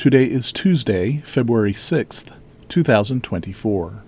Today is Tuesday, February 6th, 2024.